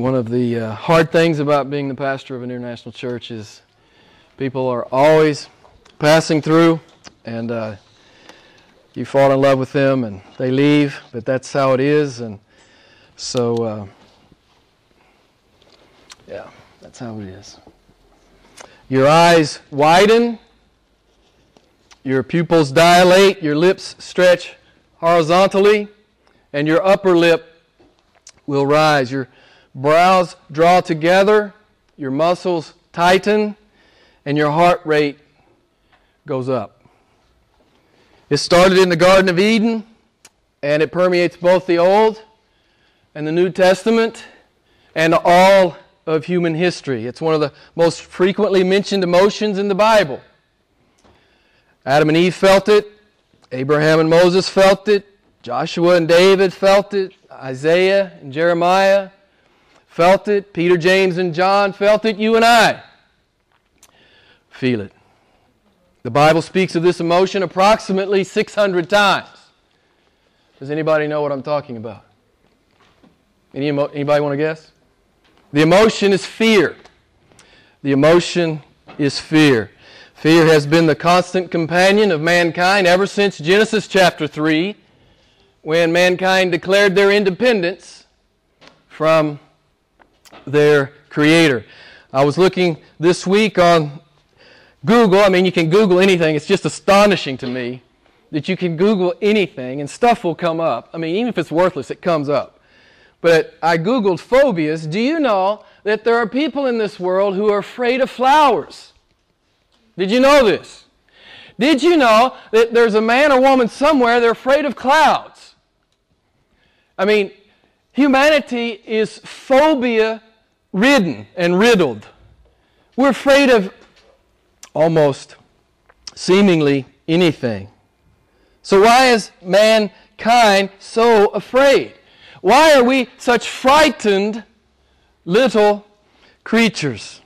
One of the uh, hard things about being the pastor of an international church is people are always passing through, and uh, you fall in love with them, and they leave. But that's how it is, and so uh, yeah, that's how it is. Your eyes widen, your pupils dilate, your lips stretch horizontally, and your upper lip will rise. Your brows draw together, your muscles tighten, and your heart rate goes up. It started in the Garden of Eden, and it permeates both the Old and the New Testament and all of human history. It's one of the most frequently mentioned emotions in the Bible. Adam and Eve felt it, Abraham and Moses felt it, Joshua and David felt it, Isaiah and Jeremiah felt it, Peter, James, and John felt it, you and I feel it. The Bible speaks of this emotion approximately 600 times. Does anybody know what I'm talking about? Any emo- anybody want to guess? The emotion is fear. The emotion is fear. Fear has been the constant companion of mankind ever since Genesis chapter 3, when mankind declared their independence from their Creator. I was looking this week on Google. I mean, you can Google anything. It's just astonishing to me that you can Google anything and stuff will come up. I mean, even if it's worthless, it comes up. But I Googled phobias. Do you know that there are people in this world who are afraid of flowers? Did you know this? Did you know that there's a man or woman somewhere, they're afraid of clouds? I mean, humanity is phobia ridden and riddled. We're afraid of almost seemingly anything. So, why is mankind so afraid? Why are we such frightened little creatures?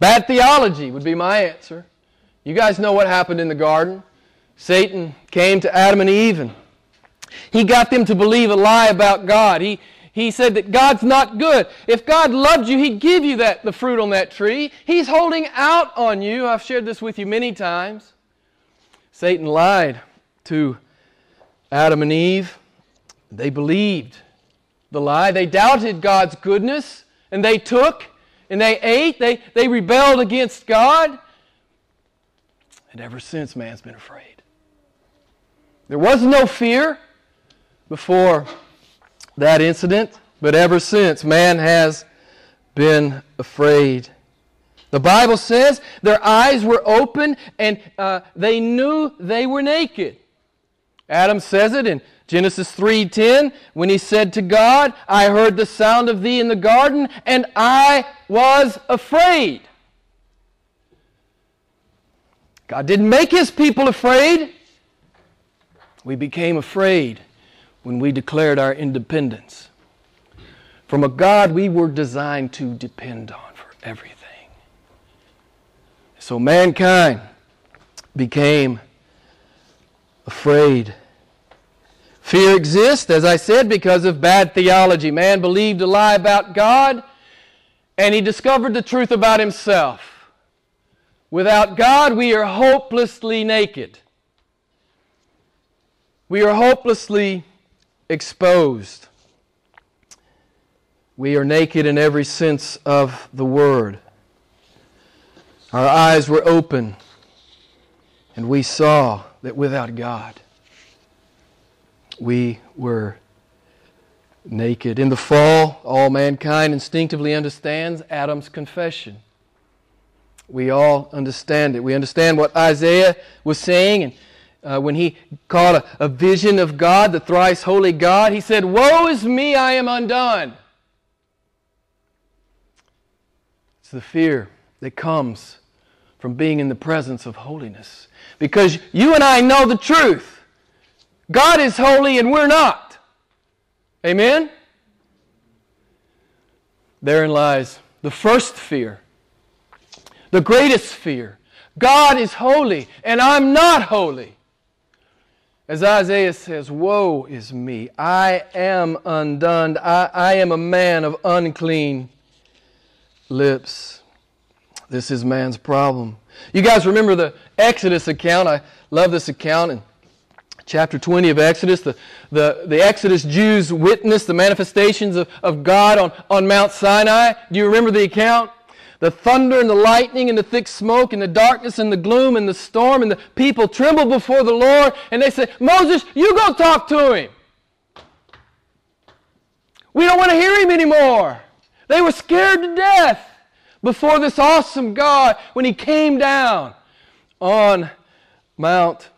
Bad theology would be my answer. You guys know what happened in the garden. Satan came to Adam and Eve and he got them to believe a lie about God. He, he said that God's not good. If God loved you, He'd give you that, the fruit on that tree. He's holding out on you. I've shared this with you many times. Satan lied to Adam and Eve. They believed the lie. They doubted God's goodness, and they took and they ate. They, they rebelled against God. And ever since, man's been afraid. There was no fear before that incident, but ever since, man has been afraid. The Bible says their eyes were open and uh, they knew they were naked. Adam says it in Genesis 3:10 when he said to God, "I heard the sound of thee in the garden and I was afraid." God didn't make his people afraid. We became afraid when we declared our independence from a God we were designed to depend on for everything. So mankind became afraid. Fear exists, as I said, because of bad theology. Man believed a lie about God, and he discovered the truth about himself. Without God, we are hopelessly naked. We are hopelessly exposed. We are naked in every sense of the word. Our eyes were open, and we saw that without God, we were naked. In the fall, all mankind instinctively understands Adam's confession. We all understand it. We understand what Isaiah was saying and uh, when he caught a, a vision of God, the thrice holy God, he said, Woe is me, I am undone. It's the fear that comes from being in the presence of holiness. Because you and I know the truth. God is holy and we're not. Amen? Therein lies the first fear, the greatest fear. God is holy and I'm not holy. As Isaiah says, Woe is me! I am undone. I, I am a man of unclean lips. This is man's problem. You guys remember the Exodus account? I love this account. In chapter 20 of Exodus, the, the, the Exodus Jews witnessed the manifestations of, of God on, on Mount Sinai. Do you remember the account? The thunder and the lightning and the thick smoke and the darkness and the gloom and the storm and the people trembled before the Lord and they said, Moses, you go talk to him. We don't want to hear him anymore. They were scared to death before this awesome God when he came down on Mount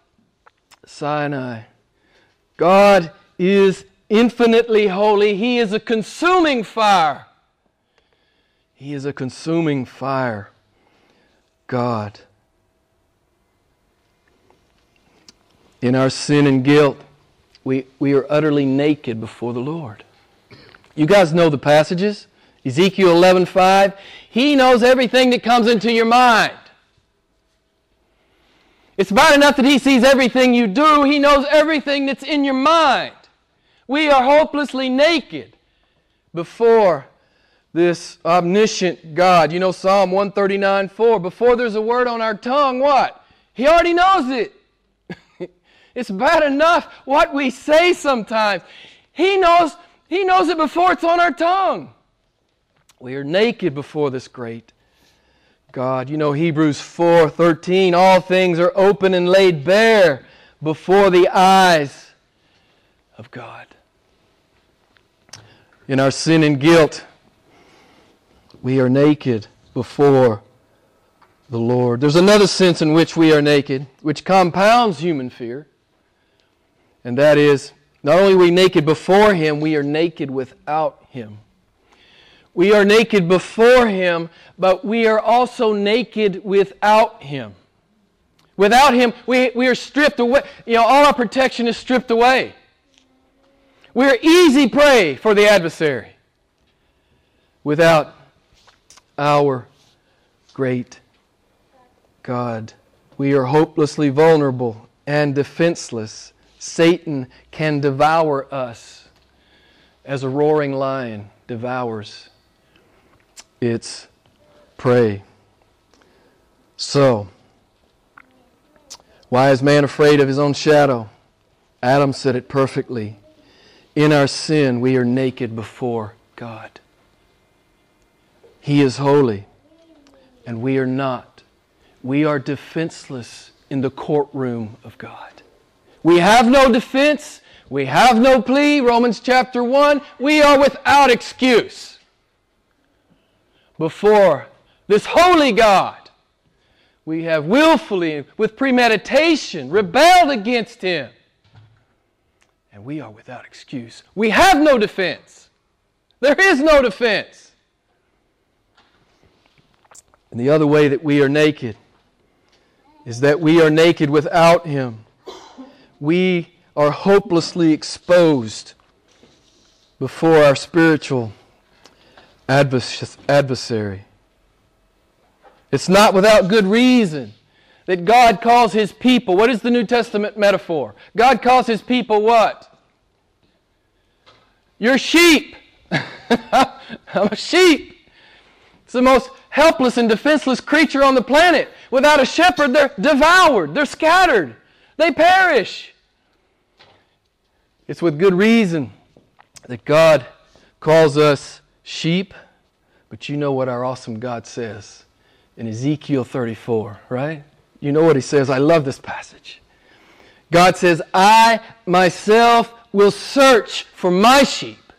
Sinai. God is infinitely holy. He is a consuming fire. He is a consuming fire. God. In our sin and guilt, we, we are utterly naked before the Lord. You guys know the passages. Ezekiel 11:5. He knows everything that comes into your mind. It's bad enough that he sees everything you do. He knows everything that's in your mind. We are hopelessly naked before this omniscient God. You know Psalm 139 4. Before there's a word on our tongue, what? He already knows it. it's bad enough what we say sometimes. He knows, he knows it before it's on our tongue. We are naked before this great God. You know Hebrews 4 13. All things are open and laid bare before the eyes of God. In our sin and guilt, we are naked before the Lord. There's another sense in which we are naked, which compounds human fear, and that is not only are we naked before Him, we are naked without Him. We are naked before Him, but we are also naked without Him. Without Him, we, we are stripped away. You know, all our protection is stripped away. We're easy prey for the adversary. Without our great God. We are hopelessly vulnerable and defenseless. Satan can devour us as a roaring lion devours its prey. So, why is man afraid of his own shadow? Adam said it perfectly. In our sin, we are naked before God. He is holy, and we are not. We are defenseless in the courtroom of God. We have no defense. We have no plea. Romans chapter 1. We are without excuse before this holy God. We have willfully, with premeditation, rebelled against Him. And we are without excuse. We have no defense. There is no defense. And the other way that we are naked is that we are naked without Him. We are hopelessly exposed before our spiritual adversary. It's not without good reason that God calls His people. What is the New Testament metaphor? God calls His people what? You're sheep. I'm a sheep. It's the most helpless and defenseless creature on the planet. Without a shepherd, they're devoured, they're scattered, they perish. It's with good reason that God calls us sheep, but you know what our awesome God says in Ezekiel 34, right? You know what he says. I love this passage. God says, I myself will search for my sheep.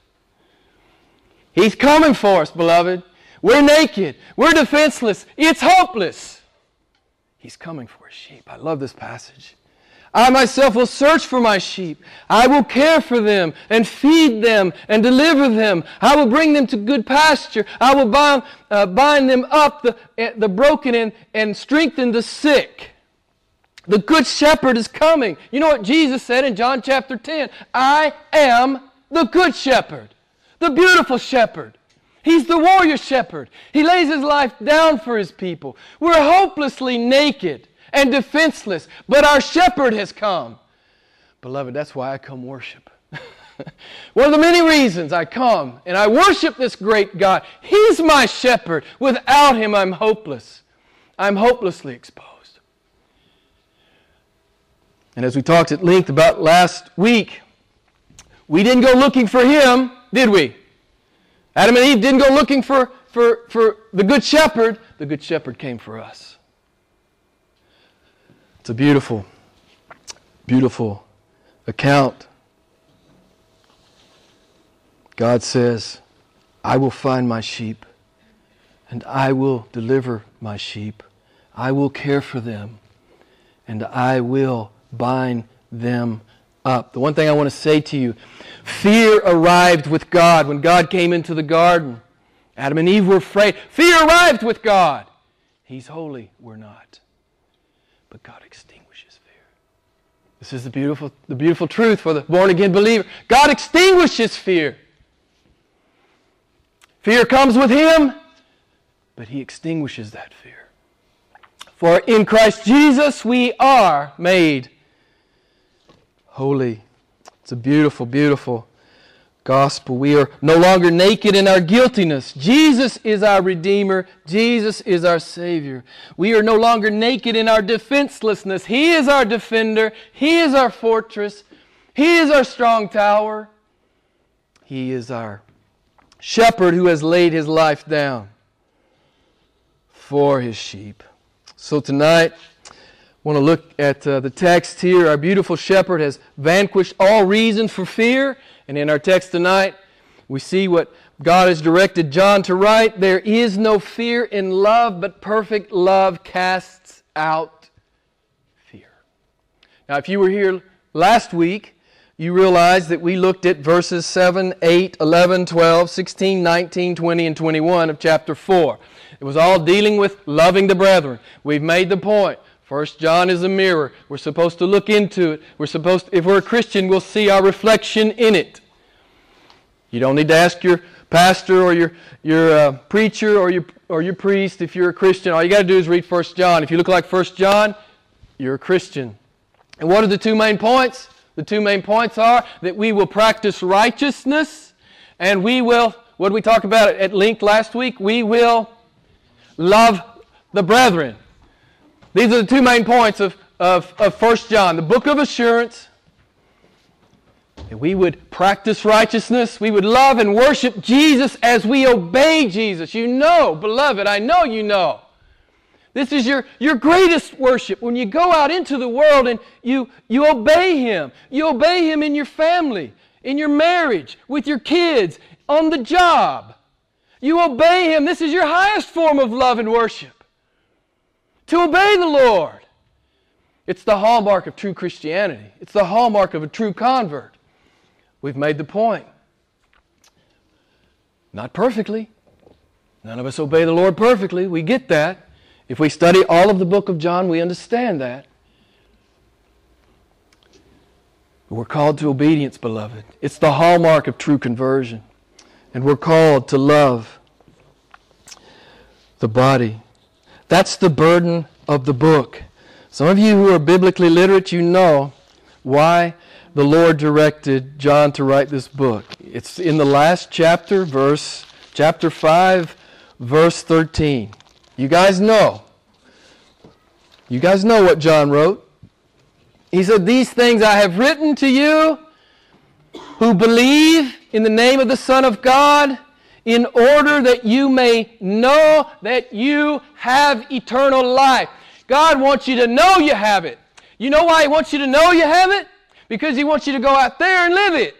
He's coming for us, beloved. We're naked. We're defenseless. It's hopeless. He's coming for his sheep. I love this passage. I myself will search for my sheep. I will care for them and feed them and deliver them. I will bring them to good pasture. I will bind, uh, bind them up, the, uh, the broken, and, and strengthen the sick. The good shepherd is coming. You know what Jesus said in John chapter 10? I am the good shepherd, the beautiful shepherd. He's the warrior shepherd. He lays his life down for his people. We're hopelessly naked and defenseless, but our shepherd has come. Beloved, that's why I come worship. One of the many reasons I come and I worship this great God. He's my shepherd. Without him, I'm hopeless. I'm hopelessly exposed. And as we talked at length about last week, we didn't go looking for him, did we? Adam and Eve didn't go looking for, for, for the Good Shepherd. The Good Shepherd came for us. It's a beautiful, beautiful account. God says, I will find my sheep and I will deliver my sheep. I will care for them and I will bind them up. The one thing I want to say to you fear arrived with God when God came into the garden. Adam and Eve were afraid. Fear arrived with God. He's holy, we're not. But God extinguishes fear. This is the beautiful, the beautiful truth for the born again believer. God extinguishes fear. Fear comes with Him, but He extinguishes that fear. For in Christ Jesus we are made holy. It's a beautiful, beautiful gospel. We are no longer naked in our guiltiness. Jesus is our Redeemer. Jesus is our Savior. We are no longer naked in our defenselessness. He is our defender. He is our fortress. He is our strong tower. He is our shepherd who has laid his life down for his sheep. So tonight, want to look at uh, the text here. Our beautiful shepherd has vanquished all reason for fear. And in our text tonight, we see what God has directed John to write. There is no fear in love, but perfect love casts out fear. Now, if you were here last week, you realize that we looked at verses 7, 8, 11, 12, 16, 19, 20, and 21 of chapter 4. It was all dealing with loving the brethren. We've made the point. First John is a mirror. We're supposed to look into it. We're supposed to, if we're a Christian, we'll see our reflection in it. You don't need to ask your pastor or your, your uh, preacher or your, or your priest if you're a Christian. All you got to do is read First John. If you look like First John, you're a Christian. And what are the two main points? The two main points are that we will practice righteousness and we will, what did we talk about at length last week? We will love the brethren. These are the two main points of, of, of 1 John the book of assurance. And we would practice righteousness. We would love and worship Jesus as we obey Jesus. You know, beloved, I know you know. This is your, your greatest worship when you go out into the world and you, you obey Him. You obey Him in your family, in your marriage, with your kids, on the job. You obey Him. This is your highest form of love and worship to obey the Lord. It's the hallmark of true Christianity, it's the hallmark of a true convert. We've made the point. Not perfectly. None of us obey the Lord perfectly. We get that. If we study all of the book of John, we understand that. We're called to obedience, beloved. It's the hallmark of true conversion. And we're called to love the body that's the burden of the book. Some of you who are biblically literate, you know why the Lord directed John to write this book. It's in the last chapter, verse chapter 5, verse 13. You guys know. You guys know what John wrote. He said, These things I have written to you who believe in the name of the Son of God in order that you may know that you have eternal life. God wants you to know you have it. You know why He wants you to know you have it? Because He wants you to go out there and live it.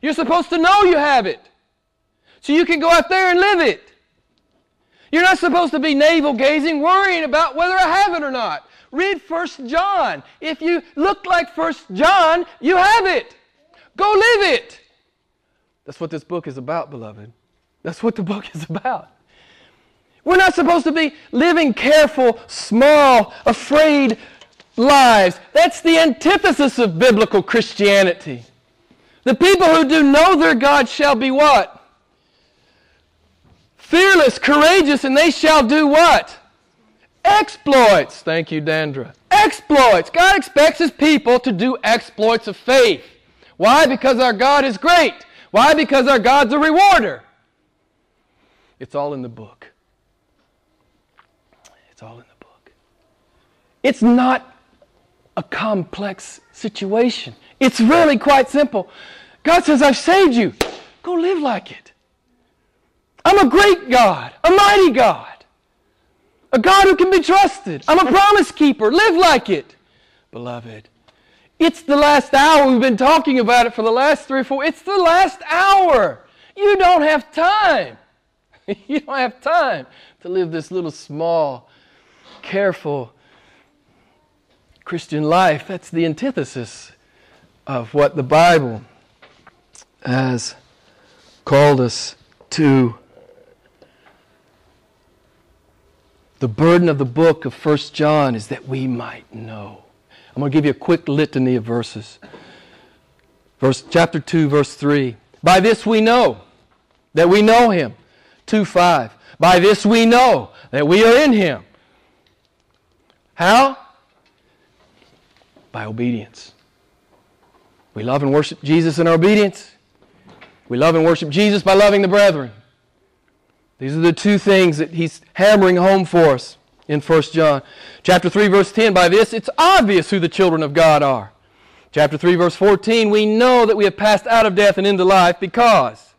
You're supposed to know you have it. So you can go out there and live it. You're not supposed to be navel gazing, worrying about whether I have it or not. Read First John. If you look like First John, you have it. Go live it. That's what this book is about, beloved. That's what the book is about. We're not supposed to be living careful, small, afraid lives. That's the antithesis of biblical Christianity. The people who do know their God shall be what? Fearless, courageous, and they shall do what? Exploits. Thank you, Dandra. Exploits. God expects his people to do exploits of faith. Why? Because our God is great. Why? Because our God's a rewarder. It's all in the book. It's all in the book. It's not a complex situation. It's really quite simple. God says, I've saved you. Go live like it. I'm a great God, a mighty God, a God who can be trusted. I'm a promise keeper. Live like it. Beloved, it's the last hour. We've been talking about it for the last three or four. It's the last hour. You don't have time. you don't have time to live this little small, careful Christian life. That's the antithesis of what the Bible has called us to. The burden of the book of 1 John is that we might know. I'm going to give you a quick litany of verses. Verse chapter 2 verse 3. By this we know that we know him. 2 5. By this we know that we are in him. How? By obedience. We love and worship Jesus in our obedience. We love and worship Jesus by loving the brethren. These are the two things that he's hammering home for us in 1 John. Chapter 3, verse 10, by this it's obvious who the children of God are. Chapter 3, verse 14, we know that we have passed out of death and into life because.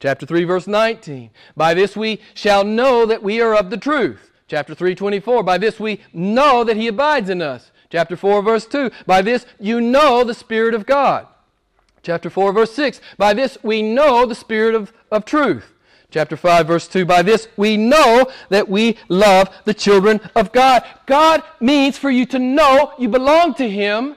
Chapter 3, verse 19, by this we shall know that we are of the truth. Chapter 3, 24, by this we know that he abides in us. Chapter 4, verse 2, by this you know the Spirit of God. Chapter 4, verse 6, by this we know the Spirit of, of truth. Chapter 5, verse 2 By this we know that we love the children of God. God means for you to know you belong to Him,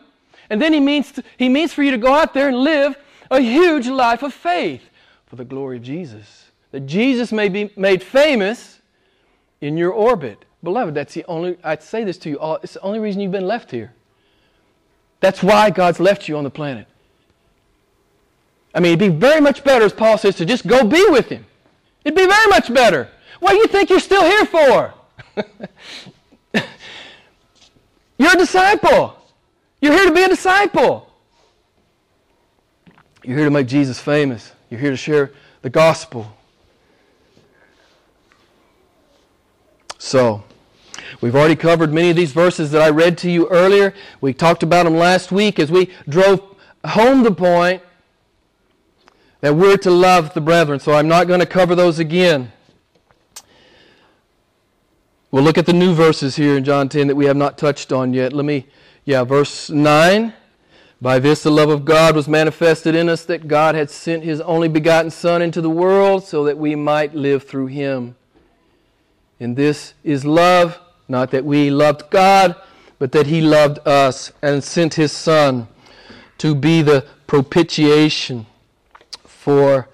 and then He means, to, he means for you to go out there and live a huge life of faith for the glory of Jesus. That Jesus may be made famous in your orbit. Beloved, that's the only, I'd say this to you all, it's the only reason you've been left here. That's why God's left you on the planet. I mean, it'd be very much better, as Paul says, to just go be with Him. It'd be very much better. What do you think you're still here for? you're a disciple. You're here to be a disciple. You're here to make Jesus famous. You're here to share the gospel. So, we've already covered many of these verses that I read to you earlier. We talked about them last week as we drove home the point that we're to love the brethren. So I'm not going to cover those again. We'll look at the new verses here in John 10 that we have not touched on yet. Let me, yeah, verse 9. By this the love of God was manifested in us that God had sent his only begotten Son into the world so that we might live through him. And this is love, not that we loved God, but that he loved us and sent his Son to be the propitiation for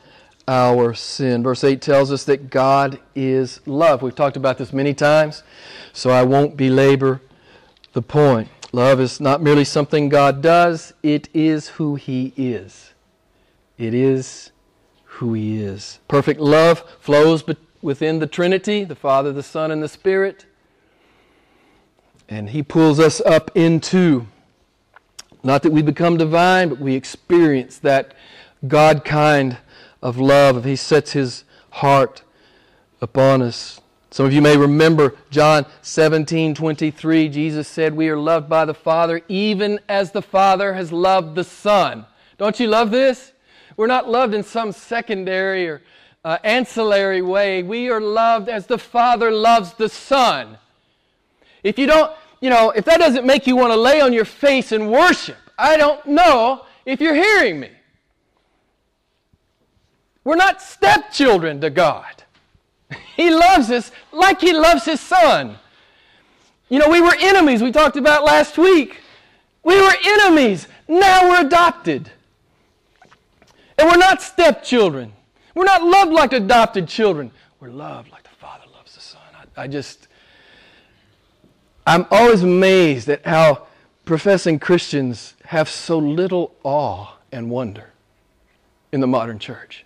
our sin. Verse 8 tells us that God is love. We've talked about this many times, so I won't belabor the point. Love is not merely something God does, it is who He is. It is who He is. Perfect love flows within the Trinity the Father, the Son, and the Spirit. And He pulls us up into, not that we become divine, but we experience that God kind of love. If he sets his heart upon us. Some of you may remember John 17 23. Jesus said, We are loved by the Father, even as the Father has loved the Son. Don't you love this? We're not loved in some secondary or uh, ancillary way. We are loved as the Father loves the Son. If you don't, you know, if that doesn't make you want to lay on your face and worship, I don't know if you're hearing me. We're not stepchildren to God. He loves us like He loves His Son. You know, we were enemies, we talked about last week. We were enemies. Now we're adopted. And we're not stepchildren. We're not loved like adopted children. We're loved like the Father loves the Son. I, I just, I'm always amazed at how professing Christians have so little awe and wonder in the modern church.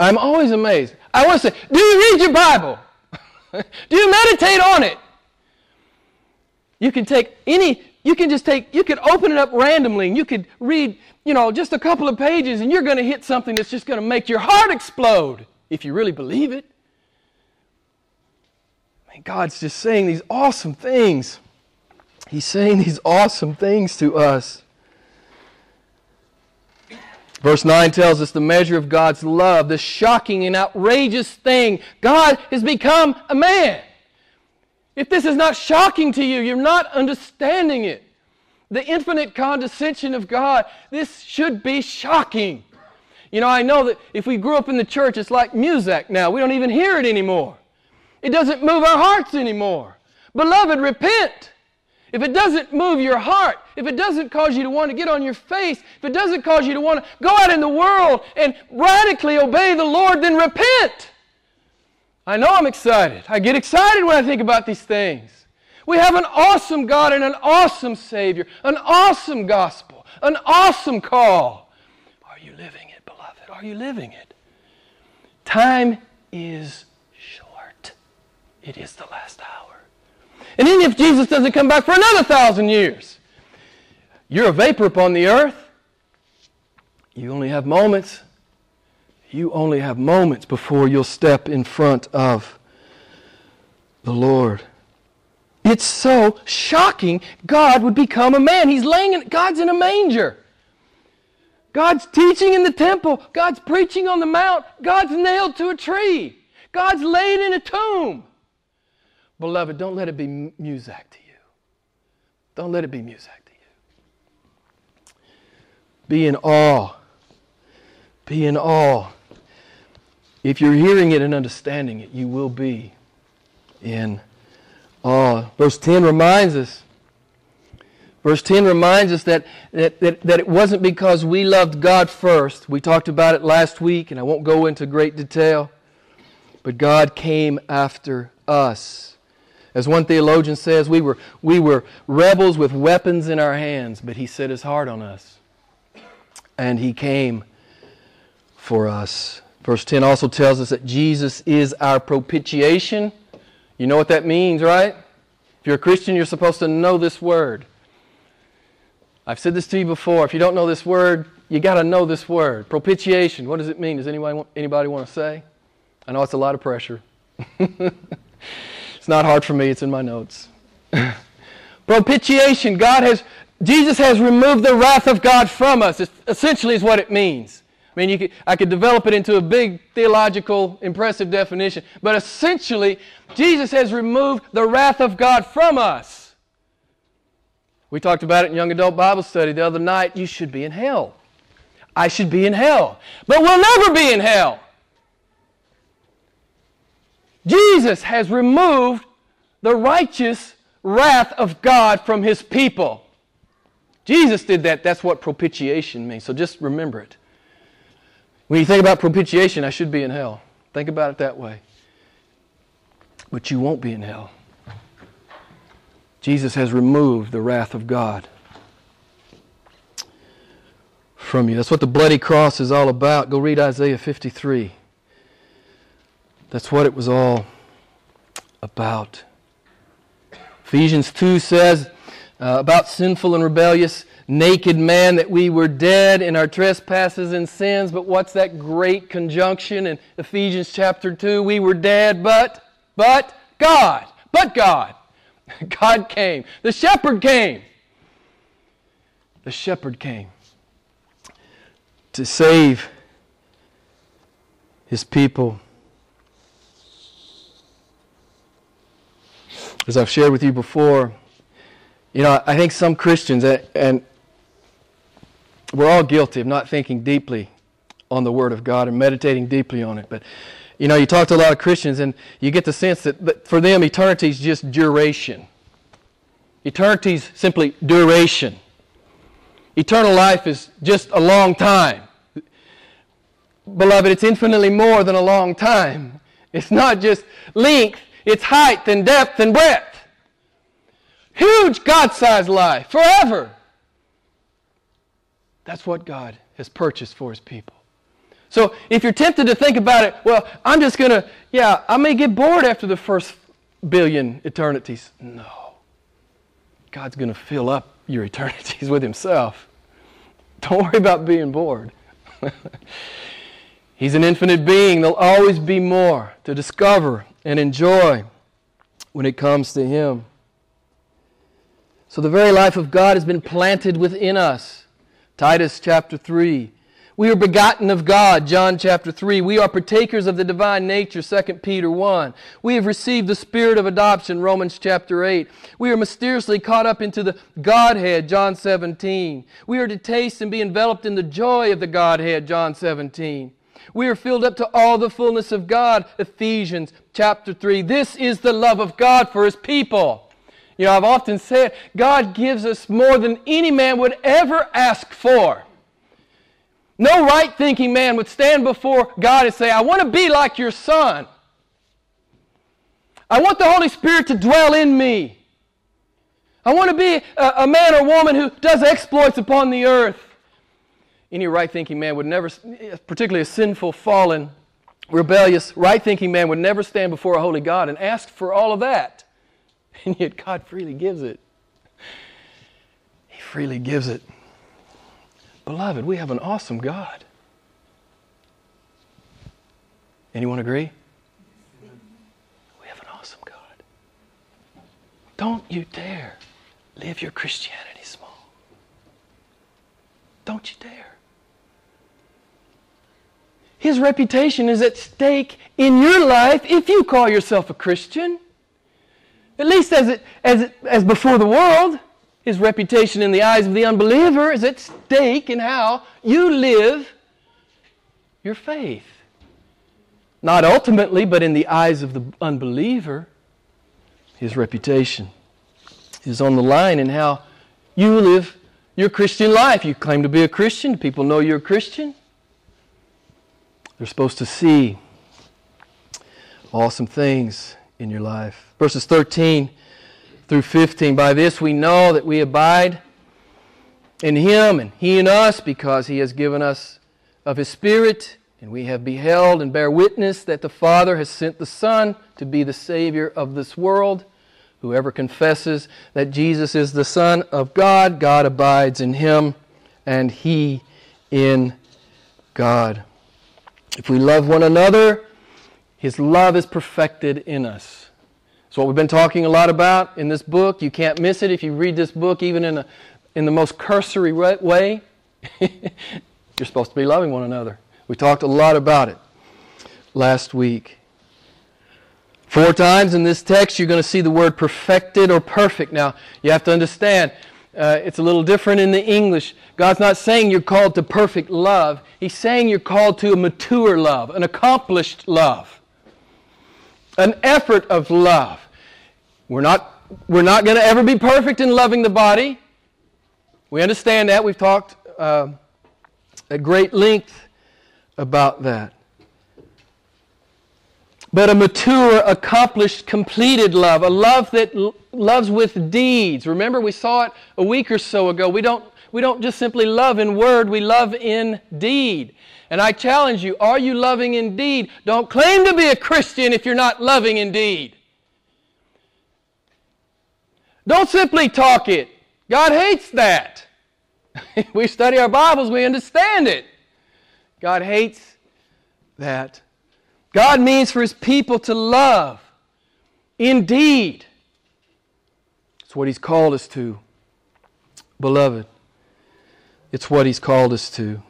I'm always amazed. I want to say, do you read your Bible? do you meditate on it? You can take any, you can just take, you could open it up randomly and you could read, you know, just a couple of pages and you're going to hit something that's just going to make your heart explode if you really believe it. Mean, God's just saying these awesome things. He's saying these awesome things to us. Verse 9 tells us the measure of God's love, the shocking and outrageous thing. God has become a man. If this is not shocking to you, you're not understanding it. The infinite condescension of God, this should be shocking. You know, I know that if we grew up in the church, it's like music now. We don't even hear it anymore. It doesn't move our hearts anymore. Beloved, repent. If it doesn't move your heart, if it doesn't cause you to want to get on your face, if it doesn't cause you to want to go out in the world and radically obey the Lord, then repent. I know I'm excited. I get excited when I think about these things. We have an awesome God and an awesome Savior, an awesome gospel, an awesome call. Are you living it, beloved? Are you living it? Time is short, it is the last hour. And even if Jesus doesn't come back for another thousand years, you're a vapor upon the earth. You only have moments. You only have moments before you'll step in front of the Lord. It's so shocking God would become a man. He's laying in, God's in a manger. God's teaching in the temple. God's preaching on the mount. God's nailed to a tree. God's laid in a tomb. Beloved, don't let it be music to you. Don't let it be music to you. Be in awe. Be in awe. If you're hearing it and understanding it, you will be in awe. Verse 10 reminds us. Verse 10 reminds us that, that, that, that it wasn't because we loved God first. We talked about it last week, and I won't go into great detail. But God came after us. As one theologian says, we were, we were rebels with weapons in our hands, but He set His heart on us. And He came for us. Verse 10 also tells us that Jesus is our propitiation. You know what that means, right? If you're a Christian, you're supposed to know this word. I've said this to you before. If you don't know this word, you got to know this word. Propitiation. What does it mean? Does anybody, anybody want to say? I know it's a lot of pressure. It's not hard for me, it's in my notes. Propitiation. God has, Jesus has removed the wrath of God from us, it's, essentially, is what it means. I mean, you could, I could develop it into a big theological, impressive definition, but essentially, Jesus has removed the wrath of God from us. We talked about it in Young Adult Bible Study the other night. You should be in hell. I should be in hell. But we'll never be in hell. Jesus has removed the righteous wrath of God from his people. Jesus did that. That's what propitiation means. So just remember it. When you think about propitiation, I should be in hell. Think about it that way. But you won't be in hell. Jesus has removed the wrath of God from you. That's what the bloody cross is all about. Go read Isaiah 53. That's what it was all about. Ephesians 2 says uh, about sinful and rebellious, naked man that we were dead in our trespasses and sins. But what's that great conjunction in Ephesians chapter 2? We were dead, but, but God, but God. God came. The shepherd came. The shepherd came to save his people. As I've shared with you before, you know, I think some Christians, and we're all guilty of not thinking deeply on the Word of God and meditating deeply on it. But, you know, you talk to a lot of Christians, and you get the sense that for them, eternity is just duration. Eternity is simply duration. Eternal life is just a long time. Beloved, it's infinitely more than a long time. It's not just length, its height and depth and breadth. Huge God sized life, forever. That's what God has purchased for his people. So if you're tempted to think about it, well, I'm just going to, yeah, I may get bored after the first billion eternities. No. God's going to fill up your eternities with Himself. Don't worry about being bored. He's an infinite being. There'll always be more to discover and enjoy when it comes to Him. So the very life of God has been planted within us. Titus chapter 3. We are begotten of God, John chapter 3. We are partakers of the divine nature, 2 Peter 1. We have received the spirit of adoption, Romans chapter 8. We are mysteriously caught up into the Godhead, John 17. We are to taste and be enveloped in the joy of the Godhead, John 17. We are filled up to all the fullness of God, Ephesians chapter 3. This is the love of God for His people. You know, I've often said, God gives us more than any man would ever ask for. No right thinking man would stand before God and say, I want to be like your son. I want the Holy Spirit to dwell in me. I want to be a, a man or woman who does exploits upon the earth. Any right thinking man would never, particularly a sinful, fallen, rebellious, right thinking man would never stand before a holy God and ask for all of that. And yet God freely gives it. He freely gives it. Beloved, we have an awesome God. Anyone agree? We have an awesome God. Don't you dare live your Christianity small. Don't you dare. His reputation is at stake in your life if you call yourself a Christian. At least as, it, as, it, as before the world. His reputation in the eyes of the unbeliever is at stake in how you live your faith. Not ultimately, but in the eyes of the unbeliever, his reputation is on the line in how you live your Christian life. You claim to be a Christian, people know you're a Christian. They're supposed to see awesome things in your life. Verses 13 through 15. By this we know that we abide in Him and He in us because He has given us of His Spirit. And we have beheld and bear witness that the Father has sent the Son to be the Savior of this world. Whoever confesses that Jesus is the Son of God, God abides in him, and he in God. If we love one another, his love is perfected in us. It's what we've been talking a lot about in this book. You can't miss it if you read this book, even in, a, in the most cursory way. You're supposed to be loving one another. We talked a lot about it last week. Four times in this text, you're going to see the word perfected or perfect. Now, you have to understand, uh, it's a little different in the English. God's not saying you're called to perfect love, He's saying you're called to a mature love, an accomplished love an effort of love. We're not, we're not going to ever be perfect in loving the body. We understand that. We've talked uh, at great length about that. But a mature, accomplished, completed love, a love that l- loves with deeds. Remember, we saw it a week or so ago. We don't, we don't just simply love in word, we love in deed. And I challenge you, are you loving indeed? Don't claim to be a Christian if you're not loving indeed. Don't simply talk it. God hates that. we study our Bibles, we understand it. God hates that. God means for His people to love indeed. It's what He's called us to, beloved. It's what He's called us to.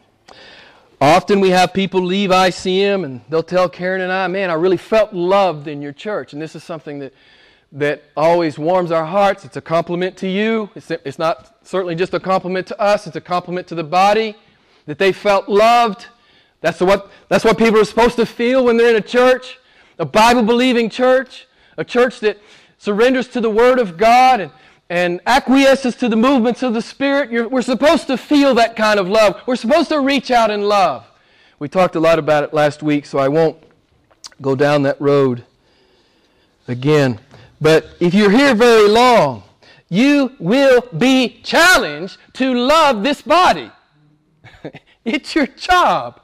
Often we have people leave ICM and they'll tell Karen and I, man, I really felt loved in your church. And this is something that, that always warms our hearts. It's a compliment to you. It's, it's not certainly just a compliment to us, it's a compliment to the body that they felt loved. That's what, that's what people are supposed to feel when they're in a church, a Bible believing church, a church that surrenders to the Word of God and, and acquiesces to the movements of the Spirit, You're, we're supposed to feel that kind of love. We're supposed to reach out in love. We talked a lot about it last week, so I won't go down that road again. But if you're here very long, you will be challenged to love this body. it's your job.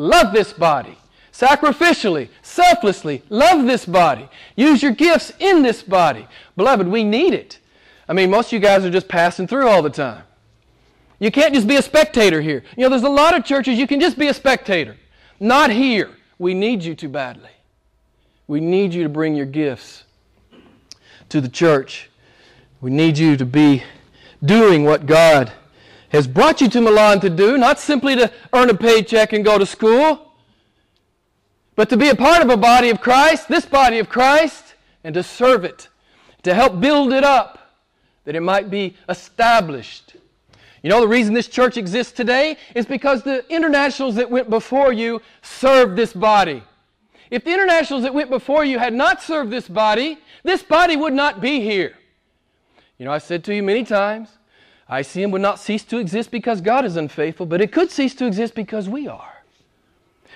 Love this body sacrificially, selflessly. Love this body. Use your gifts in this body. Beloved, we need it. I mean, most of you guys are just passing through all the time. You can't just be a spectator here. You know, there's a lot of churches you can just be a spectator. Not here. We need you too badly. We need you to bring your gifts to the church. We need you to be doing what God has brought you to Milan to do, not simply to earn a paycheck and go to school, but to be a part of a body of Christ, this body of Christ, and to serve it, to help build it up, that it might be established. You know, the reason this church exists today is because the internationals that went before you served this body. If the internationals that went before you had not served this body, this body would not be here. You know, I said to you many times, ICM would not cease to exist because God is unfaithful, but it could cease to exist because we are.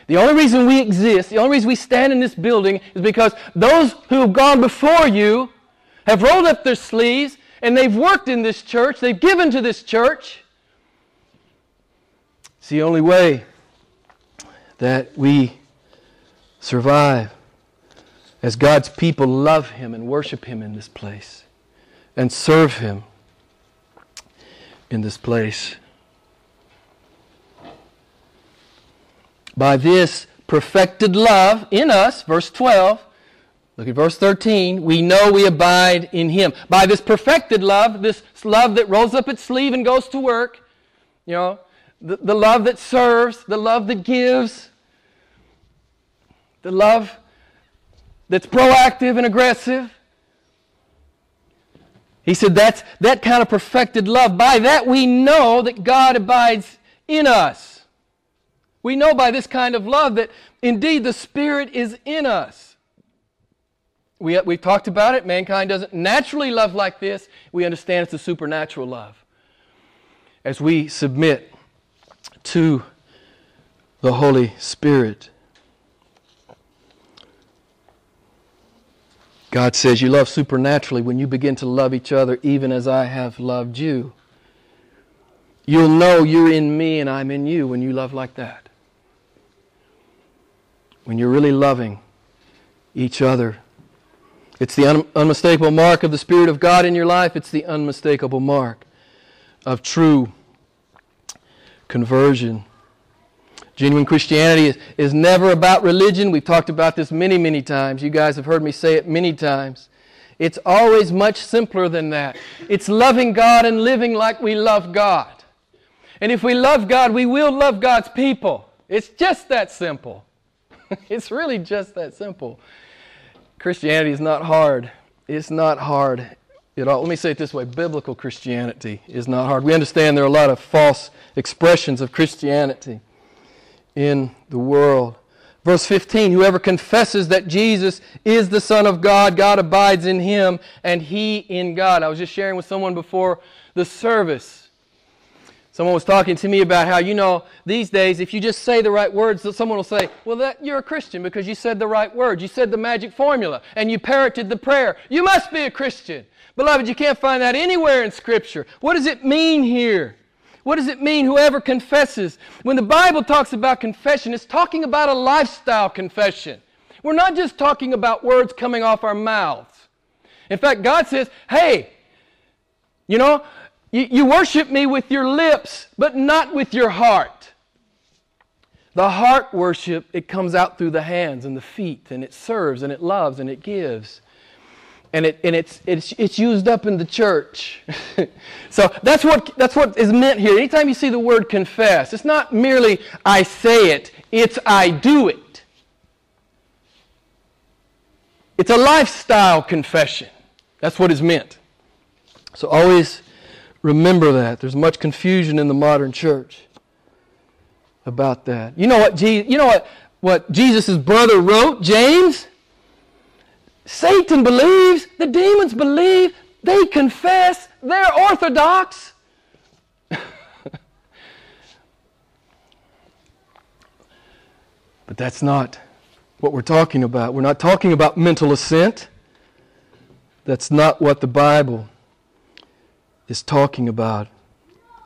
The only reason we exist, the only reason we stand in this building is because those who have gone before you have rolled up their sleeves and they've worked in this church, they've given to this church. It's the only way that we survive as God's people love Him and worship Him in this place and serve Him in this place. By this perfected love in us, verse 12, look at verse 13, we know we abide in Him. By this perfected love, this love that rolls up its sleeve and goes to work, you know, the, the love that serves, the love that gives, the love that's proactive and aggressive. He said that's that kind of perfected love. By that we know that God abides in us. We know by this kind of love that indeed the Spirit is in us. We, uh, we've talked about it. Mankind doesn't naturally love like this. We understand it's a supernatural love. As we submit to the Holy Spirit. God says you love supernaturally when you begin to love each other even as I have loved you. You'll know you're in me and I'm in you when you love like that. When you're really loving each other. It's the un- unmistakable mark of the Spirit of God in your life. It's the unmistakable mark of true conversion. Genuine Christianity is, is never about religion. We've talked about this many, many times. You guys have heard me say it many times. It's always much simpler than that. It's loving God and living like we love God. And if we love God, we will love God's people. It's just that simple. it's really just that simple. Christianity is not hard. It's not hard at all. Let me say it this way biblical Christianity is not hard. We understand there are a lot of false expressions of Christianity in the world. Verse 15 Whoever confesses that Jesus is the Son of God, God abides in him, and he in God. I was just sharing with someone before the service. Someone was talking to me about how, you know, these days, if you just say the right words, someone will say, Well, that, you're a Christian because you said the right words. You said the magic formula and you parroted the prayer. You must be a Christian. Beloved, you can't find that anywhere in Scripture. What does it mean here? What does it mean, whoever confesses? When the Bible talks about confession, it's talking about a lifestyle confession. We're not just talking about words coming off our mouths. In fact, God says, hey, you know, you, you worship me with your lips, but not with your heart. The heart worship, it comes out through the hands and the feet, and it serves and it loves and it gives and, it, and it's, it's, it's used up in the church. so that's what, that's what is meant here. Anytime you see the word confess, it's not merely I say it, it's I do it. It's a lifestyle confession. That's what is meant. So always remember that. There's much confusion in the modern church about that. You know what, Je- you know what, what Jesus' brother wrote, James? Satan believes, the demons believe, they confess, they're orthodox. but that's not what we're talking about. We're not talking about mental assent. That's not what the Bible is talking about.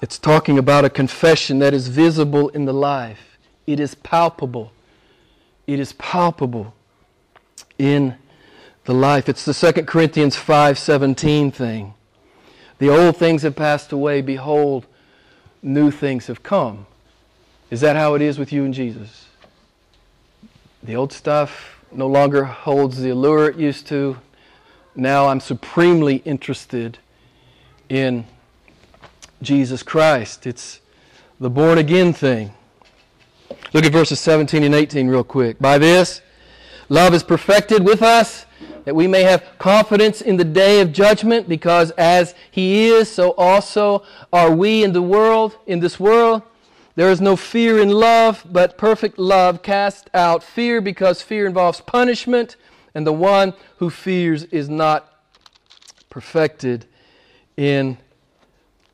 It's talking about a confession that is visible in the life. It is palpable. It is palpable in the life. It's the 2 Corinthians 5:17 thing. The old things have passed away. Behold, new things have come. Is that how it is with you and Jesus? The old stuff no longer holds the allure it used to. Now I'm supremely interested in Jesus Christ. It's the born again thing. Look at verses 17 and 18 real quick. By this, love is perfected with us, that we may have confidence in the day of judgment, because as He is, so also are we in the world, in this world. There is no fear in love, but perfect love casts out fear, because fear involves punishment, and the one who fears is not perfected in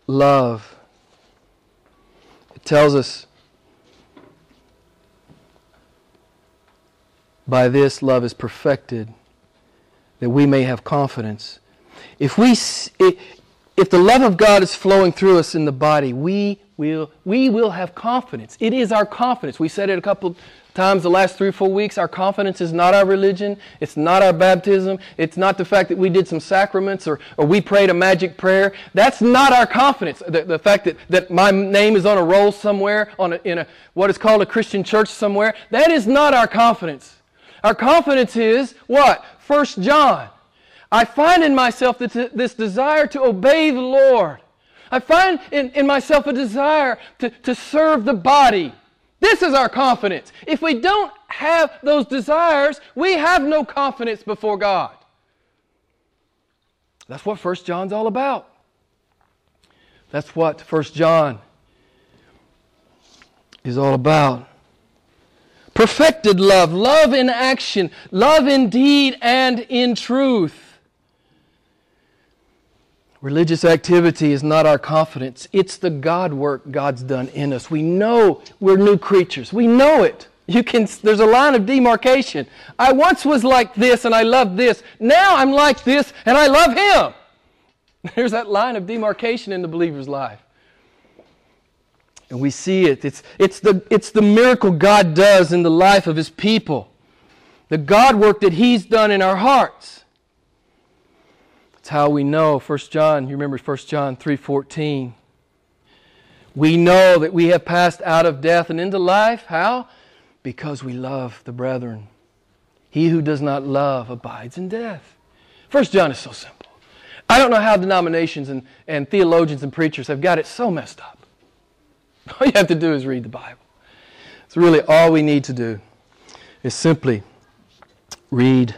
love. It tells us by this love is perfected that we may have confidence. If we if the love of God is flowing through us in the body, we will we will have confidence. It is our confidence. We said it a couple times the last three or four weeks, our confidence is not our religion. It's not our baptism. It's not the fact that we did some sacraments or, or we prayed a magic prayer. That's not our confidence. The, the fact that, that my name is on a roll somewhere, on a, in a, what is called a Christian church somewhere, that is not our confidence. Our confidence is what? First John. I find in myself this desire to obey the Lord. I find in, in myself a desire to, to serve the body. This is our confidence. If we don't have those desires, we have no confidence before God. That's what First John's all about. That's what First John is all about. Perfected love, love in action, love in deed and in truth. Religious activity is not our confidence. It's the God work God's done in us. We know we're new creatures. We know it. You can, there's a line of demarcation. I once was like this and I loved this. Now I'm like this and I love Him. There's that line of demarcation in the believer's life. And we see it. It's, it's, the, it's the miracle God does in the life of His people. The God work that He's done in our hearts. It's how we know. 1 John, you remember 1 John 3:14. We know that we have passed out of death and into life. How? Because we love the brethren. He who does not love abides in death. 1 John is so simple. I don't know how denominations and, and theologians and preachers have got it so messed up. All you have to do is read the Bible. It's really all we need to do is simply read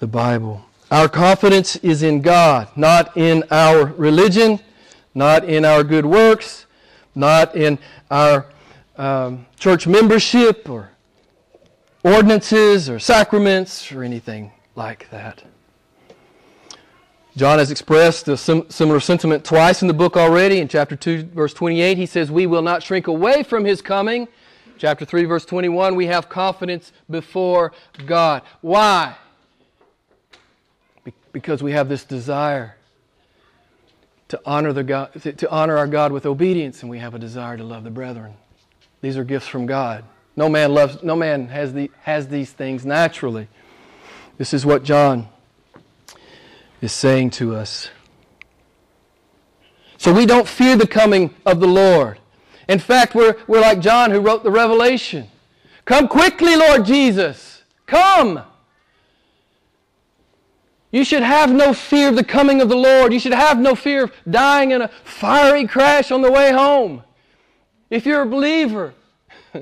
the Bible. Our confidence is in God, not in our religion, not in our good works, not in our um, church membership or ordinances or sacraments or anything like that. John has expressed a sim- similar sentiment twice in the book already. In chapter 2, verse 28, he says, We will not shrink away from his coming. Chapter 3, verse 21, we have confidence before God. Why? because we have this desire to honor, the God, to honor our God with obedience, and we have a desire to love the brethren. These are gifts from God. No man loves, no man has, the, has these things naturally. This is what John is saying to us. So we don't fear the coming of the Lord. In fact, we're, we're like John who wrote the Revelation. Come quickly, Lord Jesus. Come. You should have no fear of the coming of the Lord. You should have no fear of dying in a fiery crash on the way home. If you're a believer,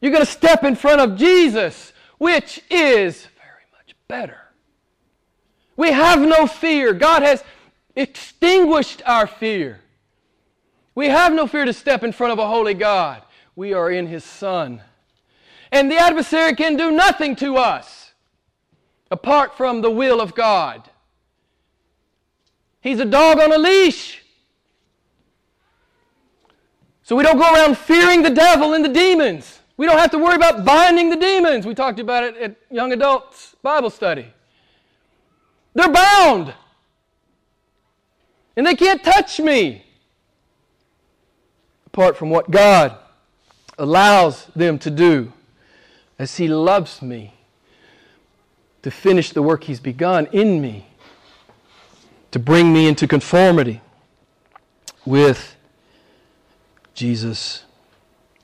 you're going to step in front of Jesus, which is very much better. We have no fear. God has extinguished our fear. We have no fear to step in front of a holy God. We are in His Son. And the adversary can do nothing to us apart from the will of God. He's a dog on a leash. So we don't go around fearing the devil and the demons. We don't have to worry about binding the demons. We talked about it at young adults Bible study. They're bound. And they can't touch me apart from what God allows them to do as He loves me to finish the work He's begun in me, to bring me into conformity with Jesus.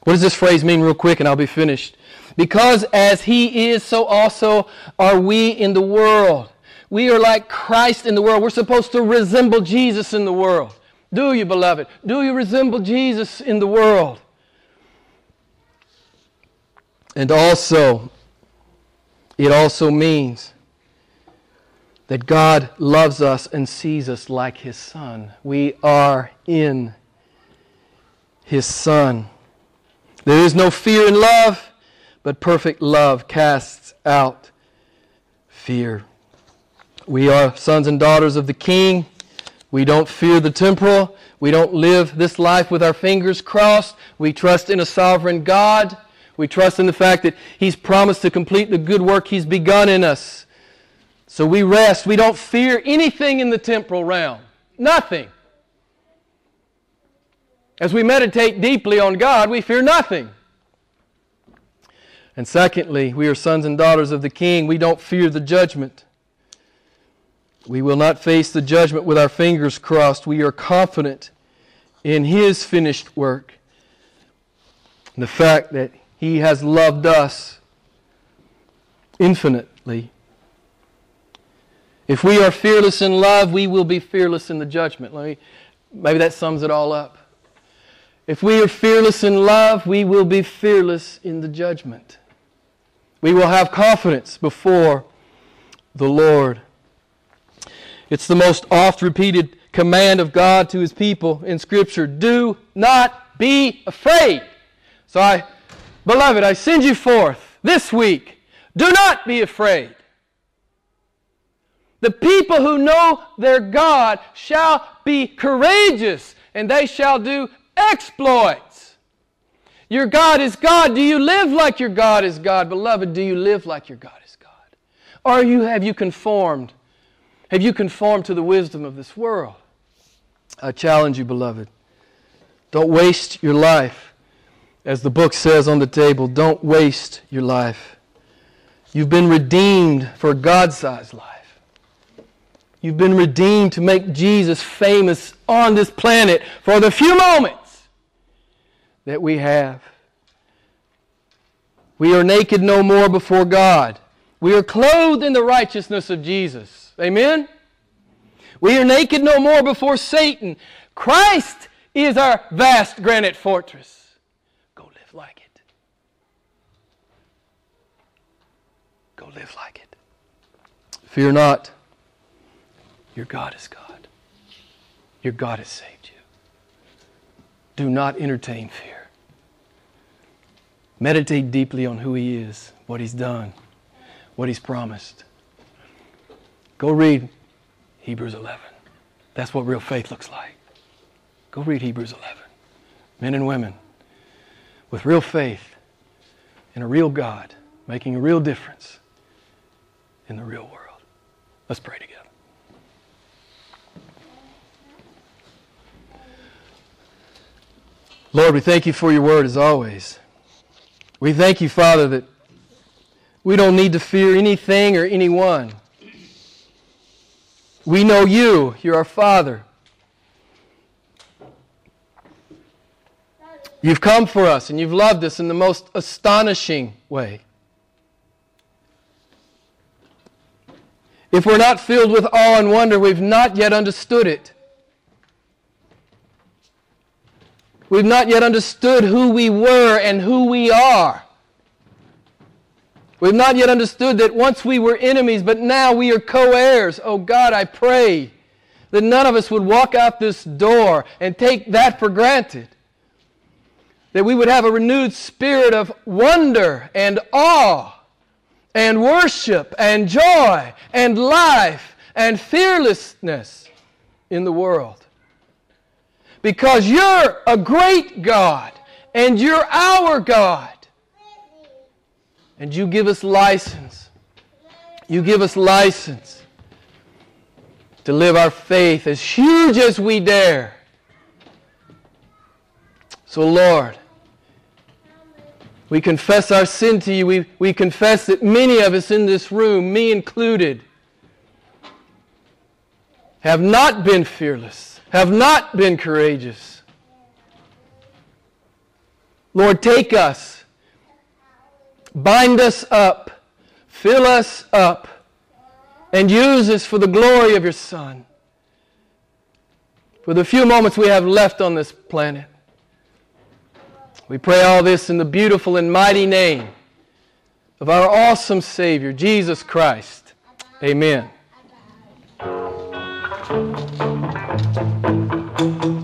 What does this phrase mean, real quick, and I'll be finished? Because as He is, so also are we in the world. We are like Christ in the world. We're supposed to resemble Jesus in the world. Do you, beloved? Do you resemble Jesus in the world? And also, it also means that God loves us and sees us like His Son. We are in His Son. There is no fear in love, but perfect love casts out fear. We are sons and daughters of the King. We don't fear the temporal. We don't live this life with our fingers crossed. We trust in a sovereign God. We trust in the fact that He's promised to complete the good work He's begun in us. So we rest. We don't fear anything in the temporal realm. Nothing. As we meditate deeply on God, we fear nothing. And secondly, we are sons and daughters of the King. We don't fear the judgment. We will not face the judgment with our fingers crossed. We are confident in His finished work. The fact that He has loved us infinitely. If we are fearless in love, we will be fearless in the judgment. Me, maybe that sums it all up. If we are fearless in love, we will be fearless in the judgment. We will have confidence before the Lord. It's the most oft repeated command of God to his people in Scripture do not be afraid. So I, beloved, I send you forth this week. Do not be afraid. The people who know their God shall be courageous, and they shall do exploits. Your God is God. Do you live like your God is God? Beloved, do you live like your God is God? Or you, have you conformed have you conformed to the wisdom of this world? I challenge you, beloved. Don't waste your life. As the book says on the table, don't waste your life. You've been redeemed for God sized life. You've been redeemed to make Jesus famous on this planet for the few moments that we have. We are naked no more before God. We are clothed in the righteousness of Jesus. Amen? We are naked no more before Satan. Christ is our vast granite fortress. Go live like it. Go live like it. Fear not. Your God is God. Your God has saved you. Do not entertain fear. Meditate deeply on who He is, what He's done, what He's promised. Go read Hebrews 11. That's what real faith looks like. Go read Hebrews 11. Men and women with real faith in a real God making a real difference in the real world. Let's pray together. Lord, we thank you for your word as always. We thank you, Father, that we don't need to fear anything or anyone we know you. You're our Father. You've come for us and you've loved us in the most astonishing way. If we're not filled with awe and wonder, we've not yet understood it. We've not yet understood who we were and who we are. We've not yet understood that once we were enemies, but now we are co heirs. Oh God, I pray that none of us would walk out this door and take that for granted. That we would have a renewed spirit of wonder and awe and worship and joy and life and fearlessness in the world. Because you're a great God and you're our God. And you give us license. You give us license to live our faith as huge as we dare. So, Lord, we confess our sin to you. We, we confess that many of us in this room, me included, have not been fearless, have not been courageous. Lord, take us, bind us up, fill us up, and use us for the glory of your Son. For the few moments we have left on this planet. We pray all this in the beautiful and mighty name of our awesome Savior, Jesus Christ. Amen.